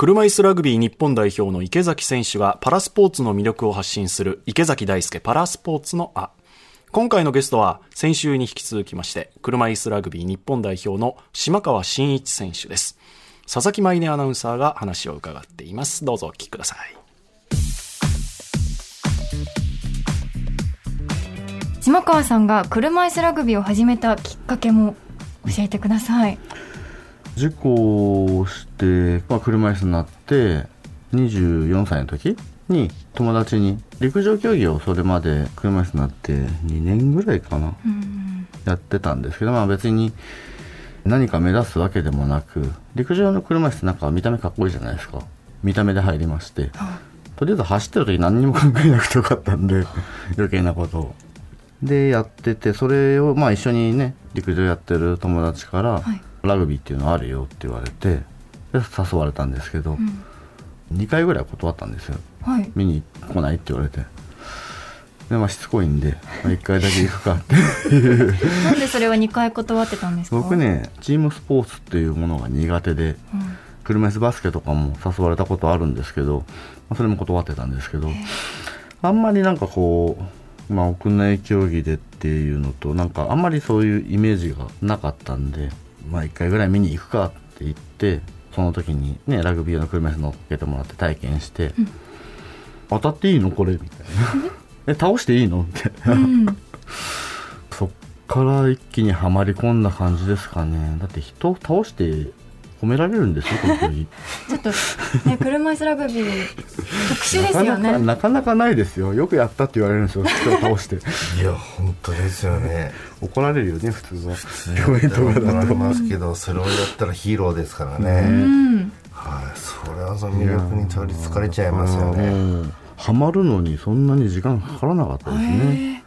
車椅子ラグビー日本代表の池崎選手がパラスポーツの魅力を発信する池崎大輔パラスポーツのあ。今回のゲストは先週に引き続きまして車椅子ラグビー日本代表の島川真一選手です。佐々木舞音アナウンサーが話を伺っています。どうぞお聞きください。島川さんが車椅子ラグビーを始めたきっかけも教えてください事故をして、まあ、車椅子になって24歳の時に友達に陸上競技をそれまで車椅子になって2年ぐらいかな、やってたんですけど、まあ、別に何か目指すわけでもなく陸上の車椅子ってなんか見た目かっこいいじゃないですか。見た目で入りまして、とりあえず走ってる時何にも考えなくてよかったんで 余計なことを。でやっててそれをまあ一緒にね陸上やってる友達から、はい、ラグビーっていうのあるよって言われてで誘われたんですけど、うん、2回ぐらい断ったんですよ、はい、見に来ないって言われて。でまあしつこいんで、まあ、1回だけ行くかって。なんでそれは2回断ってたんですか？僕ねチームスポーツっていうものが苦手で、うん、車椅子バスケとかも誘われたことあるんですけど、まあ、それも断ってたんですけどあんまりなんかこうまあ、屋内競技でっていうのとなんかあんまりそういうイメージがなかったんで、まあ、1回ぐらい見に行くかって言ってその時にねラグビー用の車椅子乗っけてもらって体験して、うん、当たっていいのこれみたいな え倒していいの？みたいな、うん、そっから一気にはまり込んだ感じですかね。だって人を倒して褒められるんですよ、この競技。ちょっと、ね、車椅子ラグビー、特殊ですよねなかなかないですよ。よくやったって言われるんですよ、人を倒して。いや、本当ですよね。怒られるよね、普通は。共演とかだと。怒られますけど、それをやったらヒーローですからね。はい、それはその魅力に取りつかれちゃいますよね。はまるのにそんなに時間かからなかったですね。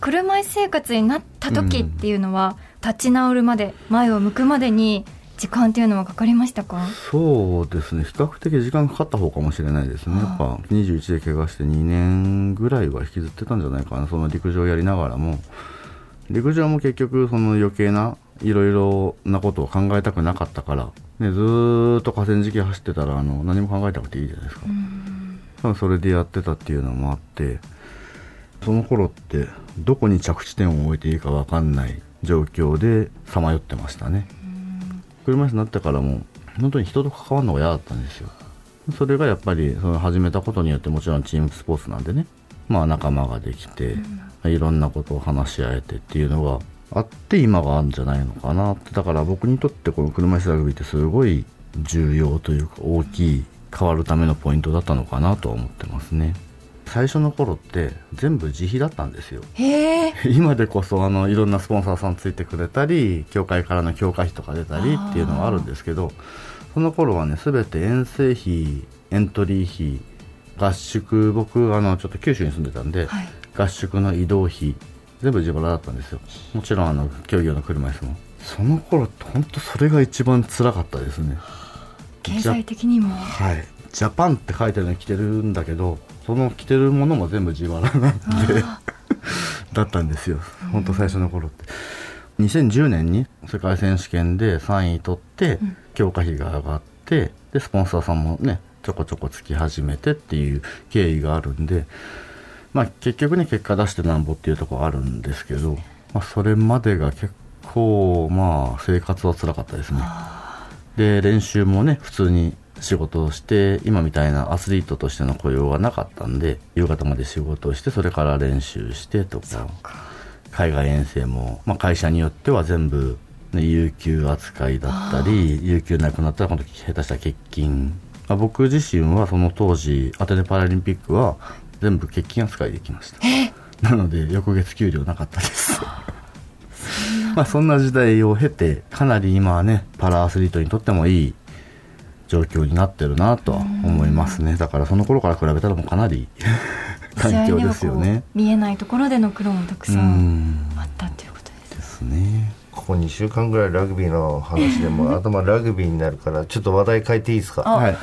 車椅子生活になった時っていうのは、立ち直るまで前を向くまでに時間っていうのはかかりましたか？そうですね。比較的時間かかった方かもしれないですね、やっぱ21で怪我して2年ぐらいは引きずってたんじゃないかな。その陸上やりながらも。陸上も結局その余計ないろいろなことを考えたくなかったから、ね、ずっと河川敷走ってたらあの何も考えなくていいじゃないですか。多分それでやってたっていうのもあって。その頃ってどこに着地点を置いていいか分かんない状況でさまよってましたね。車椅子になってからも本当に人と関わるのが嫌だったんですよ。それがやっぱりその始めたことによってもちろんチームスポーツなんでね。まあ仲間ができて、うん、いろんなことを話し合えてっていうのがあって今があるんじゃないのかなって。だから僕にとってこの車椅子ラグビーってすごい重要というか大きい変わるためのポイントだったのかなとは思ってますね。最初の頃って全部自費だったんですよ。今でこそあのいろんなスポンサーさんついてくれたり協会からの強化費とか出たりっていうのはあるんですけどその頃はね全て遠征費エントリー費合宿僕あのちょっと九州に住んでたんで、はい、合宿の移動費全部自腹だったんですよ。もちろんあの競技用の車椅子も。その頃って本当それが一番つらかったですね。経済的にも。はい。ジャパンって書いてるの着てるんだけどその着てるものも全部自腹なんで。だったんですよ。本当最初の頃って。2010年に世界選手権で3位取って、強化費が上がってでスポンサーさんもねちょこちょこつき始めてっていう経緯があるんで、まあ、結局ね結果出してなんぼっていうところあるんですけど、まあ、それまでが結構まあ生活はつらかったですね。で練習もね普通に仕事をして今みたいなアスリートとしての雇用はなかったんで夕方まで仕事をしてそれから練習してとか海外遠征も、まあ、会社によっては全部、ね、有給扱いだったり有給なくなったらこの時下手したら欠勤、まあ、僕自身はその当時アテネパラリンピックは全部欠勤扱いできました。なので翌月給料なかったです。まあそんな時代を経てかなり今はねパラアスリートにとってもいい状況になってるなとは思いますね。だからその頃から比べたらもうかなり環境ですよね。見えないところでの苦労もたくさんあったっていうことですですね。ここ2週間ぐらいラグビーの話でも頭ラグビーになるからちょっと話題変えていいですか？はい。行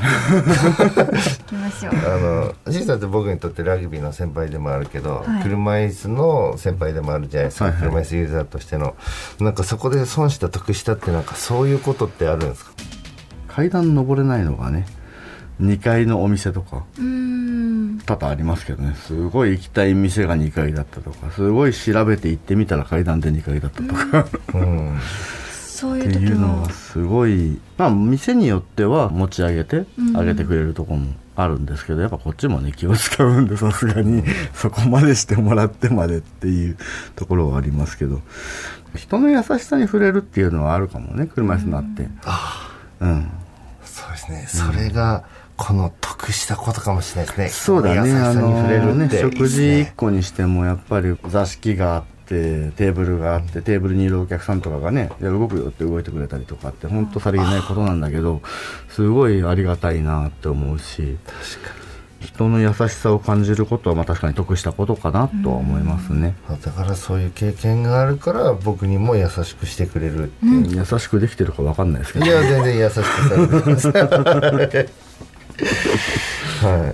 きましょう。あのじいさんって僕にとってラグビーの先輩でもあるけど、はい、車椅子の先輩でもあるじゃないですか、はいはい、車椅子ユーザーとしての。なんかそこで損した得したってなんかそういうことってあるんですか？階段登れないのがね2階のお店とかうん。多々ありますけどねすごい行きたい店が2階だったとかすごい調べて行ってみたら階段で2階だったとか、うん。そうっていう時はいうのがすごいまあ店によっては持ち上げてうん。上げてくれるところもあるんですけどやっぱこっちもね気を使うんでさすがに。そこまでしてもらってまでっていうところはありますけど。人の優しさに触れるっていうのはあるかもね車椅子になって。うんそうですね。それがこの得したことかもしれないですね。そうだね、あのね、食事1個にしても、やっぱり座敷があって、テーブルがあって、テーブルにいるお客さんとかがね、動くよって動いてくれたりとかって、本当さりげないことなんだけど、すごいありがたいなって思うし、人の優しさを感じることは、まあ確かに得したことかなとは思いますね。だからそういう経験があるから僕にも優しくしてくれるっていう、優しくできてるかわかんないですけど。い、や全然優しくされてます は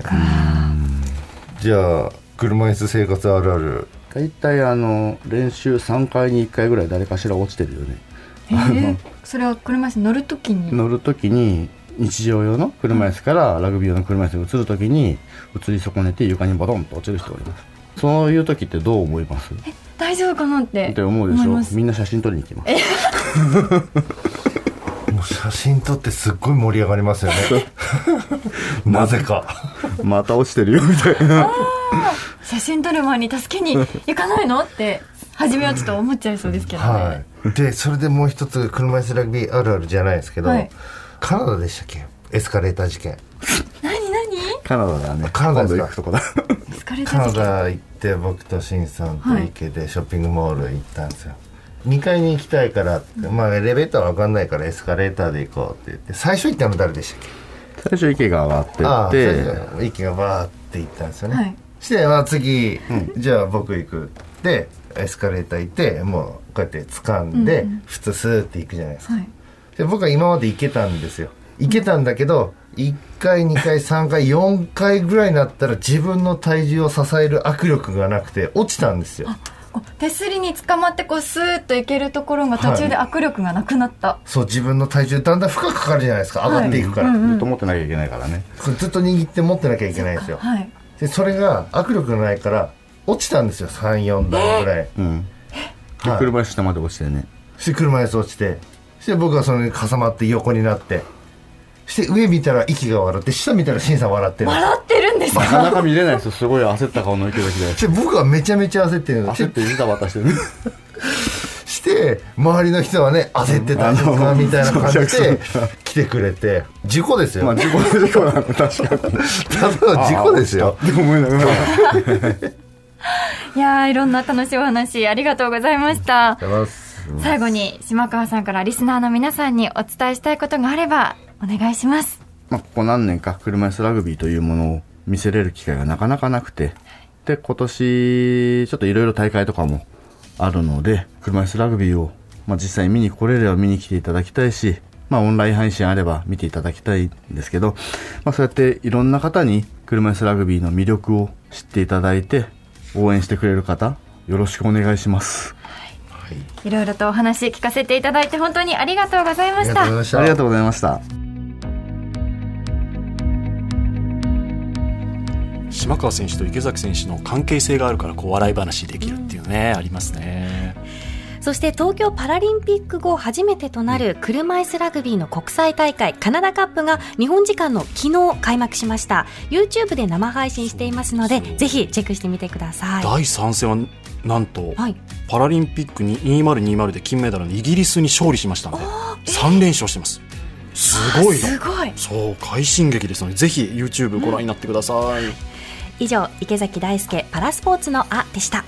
い。じゃあ車椅子生活あるある。大体あの、練習3回に1回ぐらい誰かしら落ちてるよね。えー、それは車椅子乗るときに？乗るときに日常用の車椅子からラグビー用の車椅子に移るときに移り損ねて床にボトンと落ちる人がいます。そういう時ってどう思います？大丈夫かなってって思うでしょ？思います。みんな写真撮りに行きます。もう写真撮ってすっごい盛り上がりますよね。なぜか。また落ちてるよみたいな。写真撮る前に助けに行かないのって初めはちょっと思っちゃいそうですけどね、はい。でそれでもう一つ車椅子ラグビーあるあるじゃないですけど、はいカナダでしたっけ？エスカレーター事件。何何？カナダだね。カナダですか？今度行くとこだ。カナダ行って僕とシンさんと池でショッピングモール行ったんですよ、2階に行きたいからって、まあエレベーターわかんないからエスカレーターで行こうって言って。最初行ったの誰でしたっけ？最初池が上がって。って最初息がバーって行ったんですよね、はい。して、まあ、次、じゃあ僕行くでエスカレーター行ってもうこうやって掴んで、普通スーって行くじゃないですか、はいで僕は今まで行けたんですよ。行けたんだけど1回2回3回4回ぐらいになったら自分の体重を支える握力がなくて落ちたんですよ。手すりに捕まってこうスーッといけるところが途中で握力がなくなった、そう自分の体重だんだん負荷かかるじゃないですか。上がっていくから、はいうん。ずっと持ってなきゃいけないからね。ずっと握って持ってなきゃいけないんですよ。はい。でそれが握力がないから落ちたんですよ。34段ぐらい、うん。ではい車椅子下まで落ちてね。そして車椅子落ちて。そして僕はそれに挟まって横になって。そして上見たら息が笑って下見たら審査笑ってる笑ってるんですか？なかなか見れないですよ。すごい焦った顔の池崎で。そして僕はめちゃめちゃ焦ってるの。焦ってジタバタしてる。して周りの人はね焦ってたんですか？みたいな感じで来てくれて。事故ですよ、まあ事故事故なんで確かに。ただの事故ですよ。って思いながらいやーいろんな楽しいお話ありがとうございました。ます最後に島川さんからリスナーの皆さんにお伝えしたいことがあればお願いします。まあ、ここ何年か車椅子ラグビーというものを見せれる機会がなかなかなくて、で、今年、ちょっといろいろ大会とかもあるので、車椅子ラグビーを、まあ、実際見に来れれば見に来ていただきたいし、まあ、オンライン配信あれば見ていただきたいんですけど、まあ、そうやっていろんな方に車椅子ラグビーの魅力を知っていただいて、応援してくれる方、よろしくお願いします。いろいろとお話聞かせていただいて本当にありがとうございましたがとうございましたありがとうございました。島川選手と池崎選手の関係性があるからこう笑い話できるっていうね、ありますね。そして東京パラリンピック後初めてとなる車椅子ラグビーの国際大会カナダカップが日本時間の昨日開幕しました。YouTube で生配信していますのでぜひチェックしてみてください。第3戦はなんと、はい。パラリンピックに2020で金メダルのイギリスに勝利しましたので3連勝してます。すごいの。すごい。そう快進撃ですのでぜひ YouTube ご覧になってください、以上池崎大輔パラスポーツのあでした